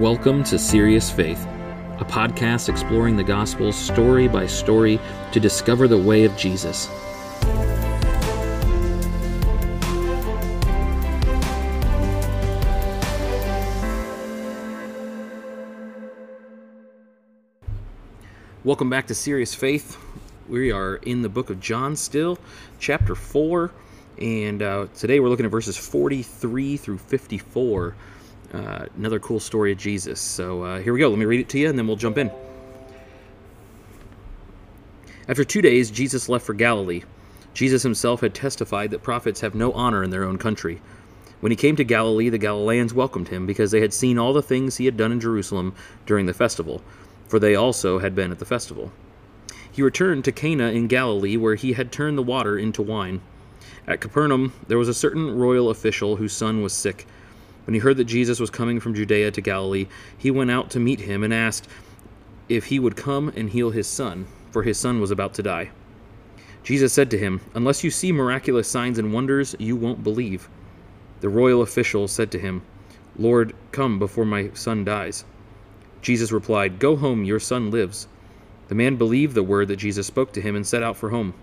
Welcome to Serious Faith, a podcast exploring the gospel story by story to discover the way of Jesus. Welcome back to Serious Faith. We are in the book of John still, chapter 4, and uh, today we're looking at verses 43 through 54 uh, another cool story of Jesus. So uh, here we go. Let me read it to you and then we'll jump in. After two days, Jesus left for Galilee. Jesus himself had testified that prophets have no honor in their own country. When he came to Galilee, the Galileans welcomed him because they had seen all the things he had done in Jerusalem during the festival, for they also had been at the festival. He returned to Cana in Galilee, where he had turned the water into wine. At Capernaum, there was a certain royal official whose son was sick. When he heard that Jesus was coming from Judea to Galilee, he went out to meet him and asked if he would come and heal his son, for his son was about to die. Jesus said to him, Unless you see miraculous signs and wonders, you won't believe. The royal official said to him, Lord, come before my son dies. Jesus replied, Go home, your son lives. The man believed the word that Jesus spoke to him and set out for home.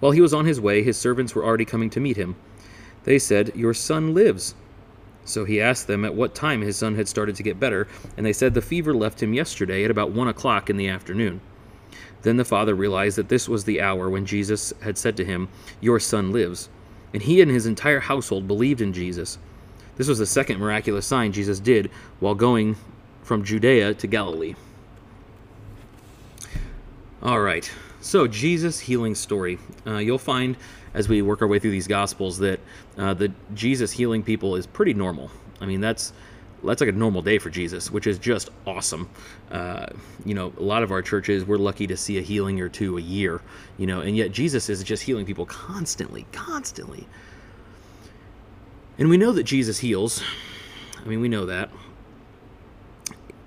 While he was on his way, his servants were already coming to meet him. They said, Your son lives. So he asked them at what time his son had started to get better, and they said the fever left him yesterday at about one o'clock in the afternoon. Then the father realized that this was the hour when Jesus had said to him, Your son lives. And he and his entire household believed in Jesus. This was the second miraculous sign Jesus did while going from Judea to Galilee. All right, so Jesus' healing story. Uh, you'll find as we work our way through these gospels that uh, the Jesus healing people is pretty normal. I mean, that's that's like a normal day for Jesus, which is just awesome. Uh, you know, a lot of our churches, we're lucky to see a healing or two a year, you know, and yet Jesus is just healing people constantly, constantly. And we know that Jesus heals. I mean, we know that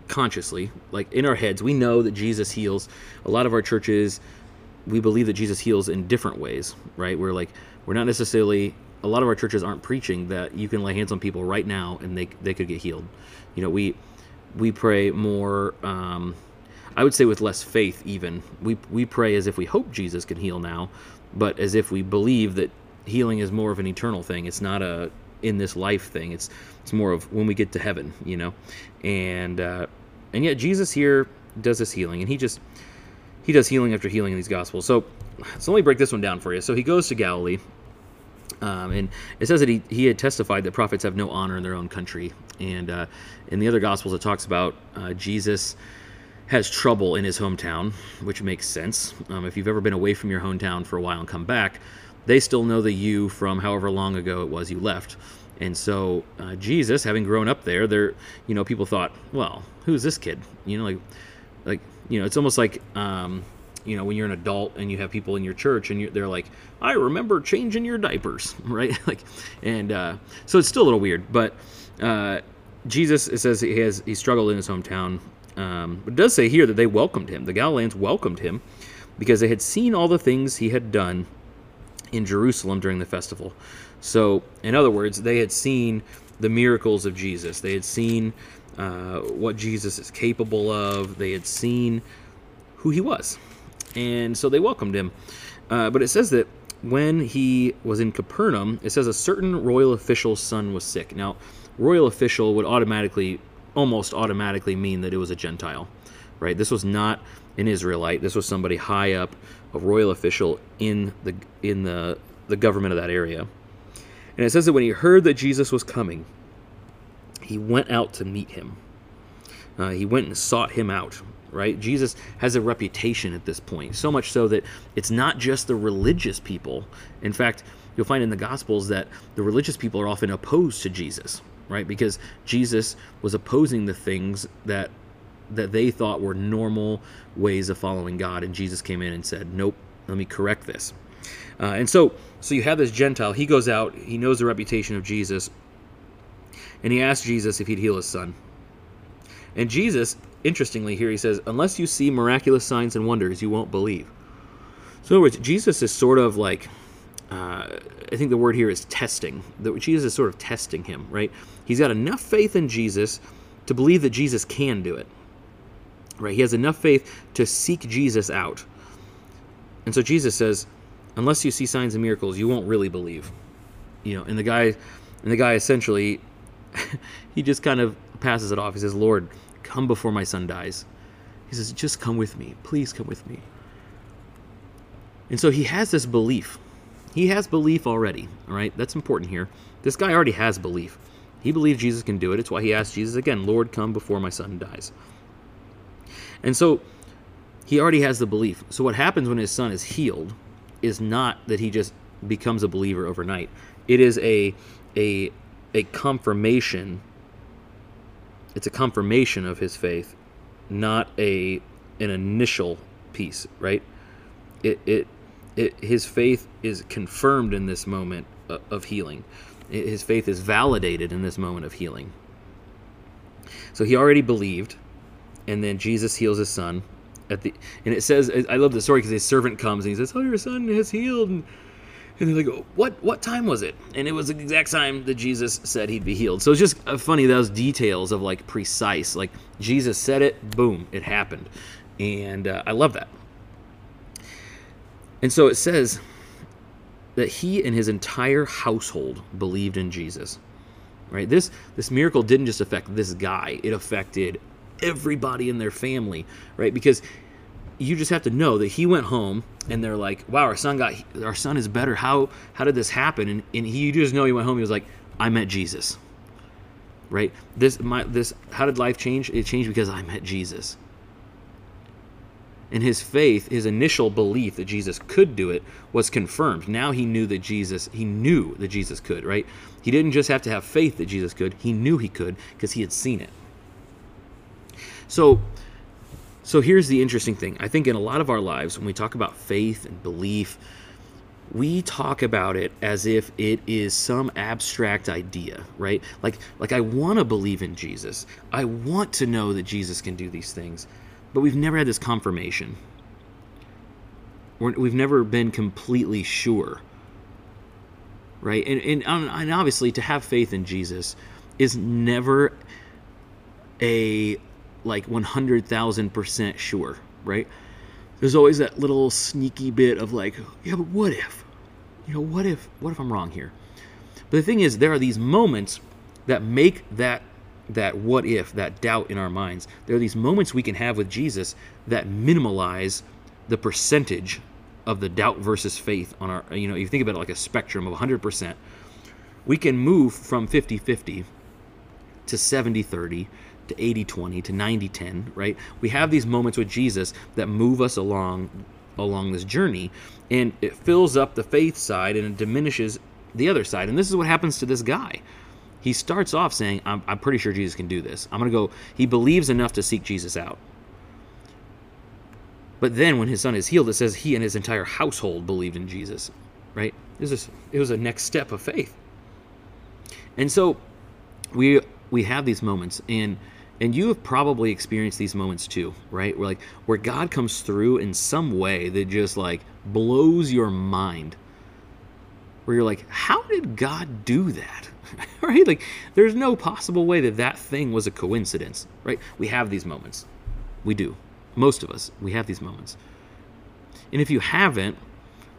consciously, like in our heads, we know that Jesus heals. A lot of our churches, we believe that Jesus heals in different ways, right? We're like we're not necessarily a lot of our churches aren't preaching that you can lay hands on people right now and they they could get healed. You know, we we pray more um, I would say with less faith even. We we pray as if we hope Jesus can heal now, but as if we believe that healing is more of an eternal thing. It's not a in this life thing. It's it's more of when we get to heaven, you know. And uh, and yet Jesus here does this healing and he just he does healing after healing in these gospels. So, so let me break this one down for you. So he goes to Galilee, um, and it says that he, he had testified that prophets have no honor in their own country. And uh, in the other gospels, it talks about uh, Jesus has trouble in his hometown, which makes sense. Um, if you've ever been away from your hometown for a while and come back, they still know the you from however long ago it was you left. And so uh, Jesus, having grown up there, there, you know, people thought, well, who's this kid? You know, like, like you know, it's almost like, um, you know, when you're an adult and you have people in your church and they're like, I remember changing your diapers, right? like, and uh, so it's still a little weird, but uh, Jesus, it says he has he struggled in his hometown, um, but it does say here that they welcomed him. The Galileans welcomed him because they had seen all the things he had done in Jerusalem during the festival. So, in other words, they had seen the miracles of Jesus. They had seen uh, what Jesus is capable of. They had seen who he was. And so they welcomed him. Uh, but it says that when he was in Capernaum, it says a certain royal official's son was sick. Now, royal official would automatically, almost automatically mean that it was a Gentile, right? This was not an Israelite. This was somebody high up, a royal official in the in the the government of that area. And it says that when he heard that Jesus was coming, he went out to meet him. Uh, he went and sought him out, right? Jesus has a reputation at this point, so much so that it's not just the religious people. In fact, you'll find in the Gospels that the religious people are often opposed to Jesus, right? Because Jesus was opposing the things that that they thought were normal ways of following God, and Jesus came in and said, "Nope, let me correct this." Uh, and so, so you have this Gentile. He goes out. He knows the reputation of Jesus and he asked Jesus if he'd heal his son. And Jesus, interestingly, here he says, Unless you see miraculous signs and wonders, you won't believe. So, in other words, Jesus is sort of like, uh, I think the word here is testing. That Jesus is sort of testing him, right? He's got enough faith in Jesus to believe that Jesus can do it. Right? He has enough faith to seek Jesus out. And so Jesus says, unless you see signs and miracles, you won't really believe. You know, and the guy and the guy essentially he just kind of passes it off. He says, "Lord, come before my son dies." He says, "Just come with me. Please come with me." And so he has this belief. He has belief already, all right? That's important here. This guy already has belief. He believes Jesus can do it. It's why he asked Jesus again, Lord, come before my son dies. And so he already has the belief. So what happens when his son is healed is not that he just becomes a believer overnight. It is a a a confirmation. It's a confirmation of his faith, not a an initial piece, right? It it it, his faith is confirmed in this moment of healing. His faith is validated in this moment of healing. So he already believed, and then Jesus heals his son. At the and it says, I love the story because his servant comes and he says, "Oh, your son has healed." And, and they're like, "What? What time was it?" And it was the exact time that Jesus said he'd be healed. So it's just uh, funny those details of like precise, like Jesus said it, boom, it happened, and uh, I love that. And so it says that he and his entire household believed in Jesus. Right? This this miracle didn't just affect this guy, it affected everybody in their family, right? Because you just have to know that he went home and they're like, "Wow, our son got our son is better. How how did this happen?" And and he you just know he went home he was like, "I met Jesus." Right? This my this how did life change? It changed because I met Jesus and his faith, his initial belief that Jesus could do it was confirmed. Now he knew that Jesus, he knew that Jesus could, right? He didn't just have to have faith that Jesus could, he knew he could because he had seen it. So so here's the interesting thing. I think in a lot of our lives when we talk about faith and belief, we talk about it as if it is some abstract idea, right? Like like I want to believe in Jesus. I want to know that Jesus can do these things but we've never had this confirmation. we have never been completely sure. Right? And, and, and obviously, to have faith in Jesus is never a like 100,000% sure, right? There's always that little sneaky bit of like, yeah, but what if? You know, what if what if I'm wrong here? But the thing is there are these moments that make that that what if, that doubt in our minds. There are these moments we can have with Jesus that minimalize the percentage of the doubt versus faith on our, you know, you think about it like a spectrum of 100%. We can move from 50 50 to 70 30 to 80 20 to 90 10, right? We have these moments with Jesus that move us along along this journey and it fills up the faith side and it diminishes the other side. And this is what happens to this guy he starts off saying, I'm, I'm pretty sure Jesus can do this. I'm going to go. He believes enough to seek Jesus out. But then when his son is healed, it says he and his entire household believed in Jesus, right? Was, a, it was a next step of faith. And so we we have these moments and and you have probably experienced these moments too, right? Where like where God comes through in some way that just like blows your mind. Where you're like, how did God do that? right? Like, there's no possible way that that thing was a coincidence, right? We have these moments. We do. Most of us, we have these moments. And if you haven't,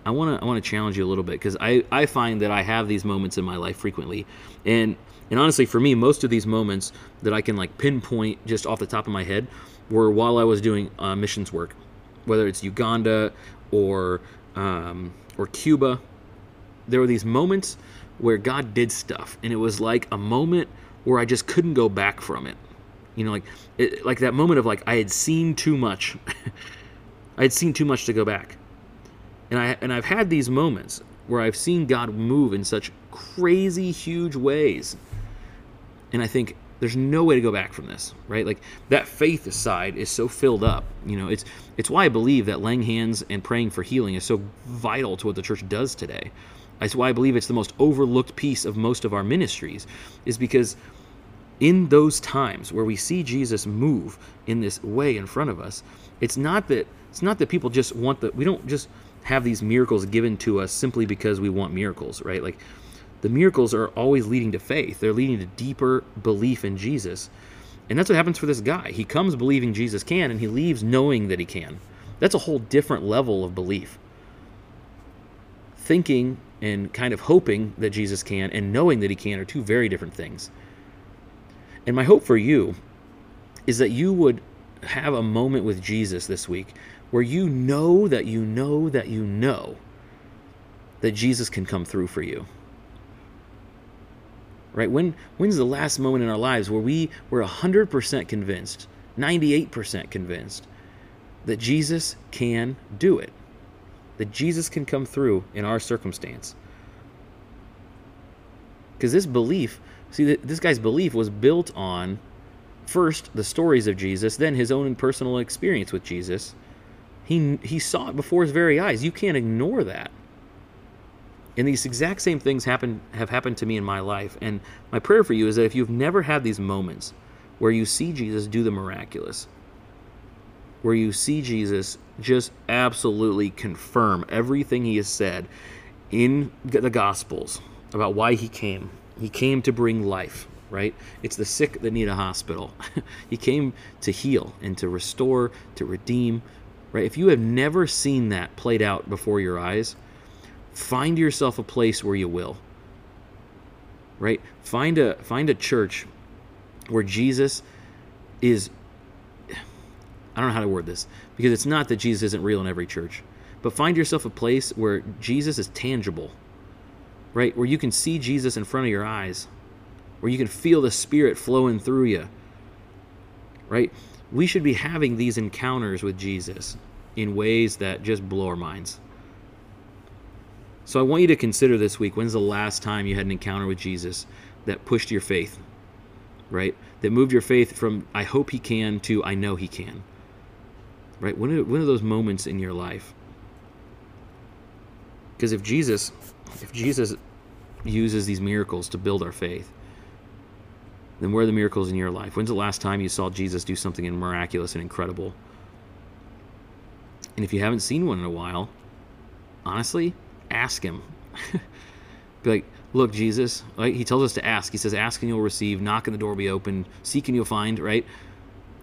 I want to I want to challenge you a little bit because I, I find that I have these moments in my life frequently, and and honestly, for me, most of these moments that I can like pinpoint just off the top of my head were while I was doing uh, missions work, whether it's Uganda or um, or Cuba. There were these moments where God did stuff, and it was like a moment where I just couldn't go back from it. You know, like it, like that moment of like I had seen too much. I had seen too much to go back, and I and I've had these moments where I've seen God move in such crazy huge ways, and I think there's no way to go back from this, right? Like that faith side is so filled up. You know, it's it's why I believe that laying hands and praying for healing is so vital to what the church does today. That's why I believe it's the most overlooked piece of most of our ministries, is because in those times where we see Jesus move in this way in front of us, it's not that it's not that people just want the we don't just have these miracles given to us simply because we want miracles, right? Like the miracles are always leading to faith. They're leading to deeper belief in Jesus. And that's what happens for this guy. He comes believing Jesus can, and he leaves knowing that he can. That's a whole different level of belief. Thinking and kind of hoping that Jesus can and knowing that he can are two very different things. And my hope for you is that you would have a moment with Jesus this week where you know that you know that you know that Jesus can come through for you. Right? When when's the last moment in our lives where we were 100% convinced, 98% convinced that Jesus can do it? That Jesus can come through in our circumstance. Because this belief, see, this guy's belief was built on first the stories of Jesus, then his own personal experience with Jesus. He, he saw it before his very eyes. You can't ignore that. And these exact same things happen have happened to me in my life. And my prayer for you is that if you've never had these moments where you see Jesus do the miraculous, where you see Jesus just absolutely confirm everything he has said in the Gospels about why he came. He came to bring life, right? It's the sick that need a hospital. he came to heal and to restore, to redeem, right? If you have never seen that played out before your eyes, find yourself a place where you will right? Find a find a church where jesus is i don't know how to word this because it's not that jesus isn't real in every church but find yourself a place where jesus is tangible right? Where you can see jesus in front of your eyes where you can feel the spirit flowing through you right we should be having these encounters with jesus in ways that just blow our minds so I want you to consider this week when's the last time you had an encounter with Jesus that pushed your faith, right? That moved your faith from I hope he can to I know he can, right? When are, when are those moments in your life? Because if Jesus, if Jesus uses these miracles to build our faith, then where are the miracles in your life? When's the last time you saw Jesus do something miraculous and incredible? And if you haven't seen one in a while, honestly, ask him. be like, look, Jesus, right? He tells us to ask. He says, ask and you'll receive, knock and the door will be open, seek and you'll find, right?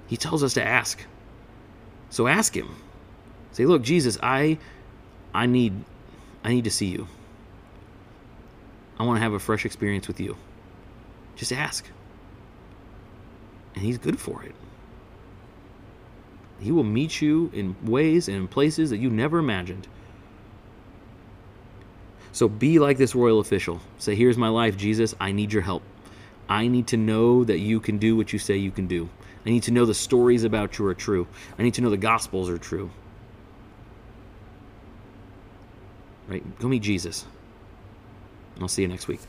He tells us to ask. So ask him. Say, look, Jesus, I I need I need to see you. I want to have a fresh experience with you. Just ask. And he's good for it. He will meet you in ways and in places that you never imagined. So be like this royal official. Say, Here's my life, Jesus. I need your help. I need to know that you can do what you say you can do. I need to know the stories about you are true. I need to know the gospels are true. Right? Go meet Jesus. I'll see you next week.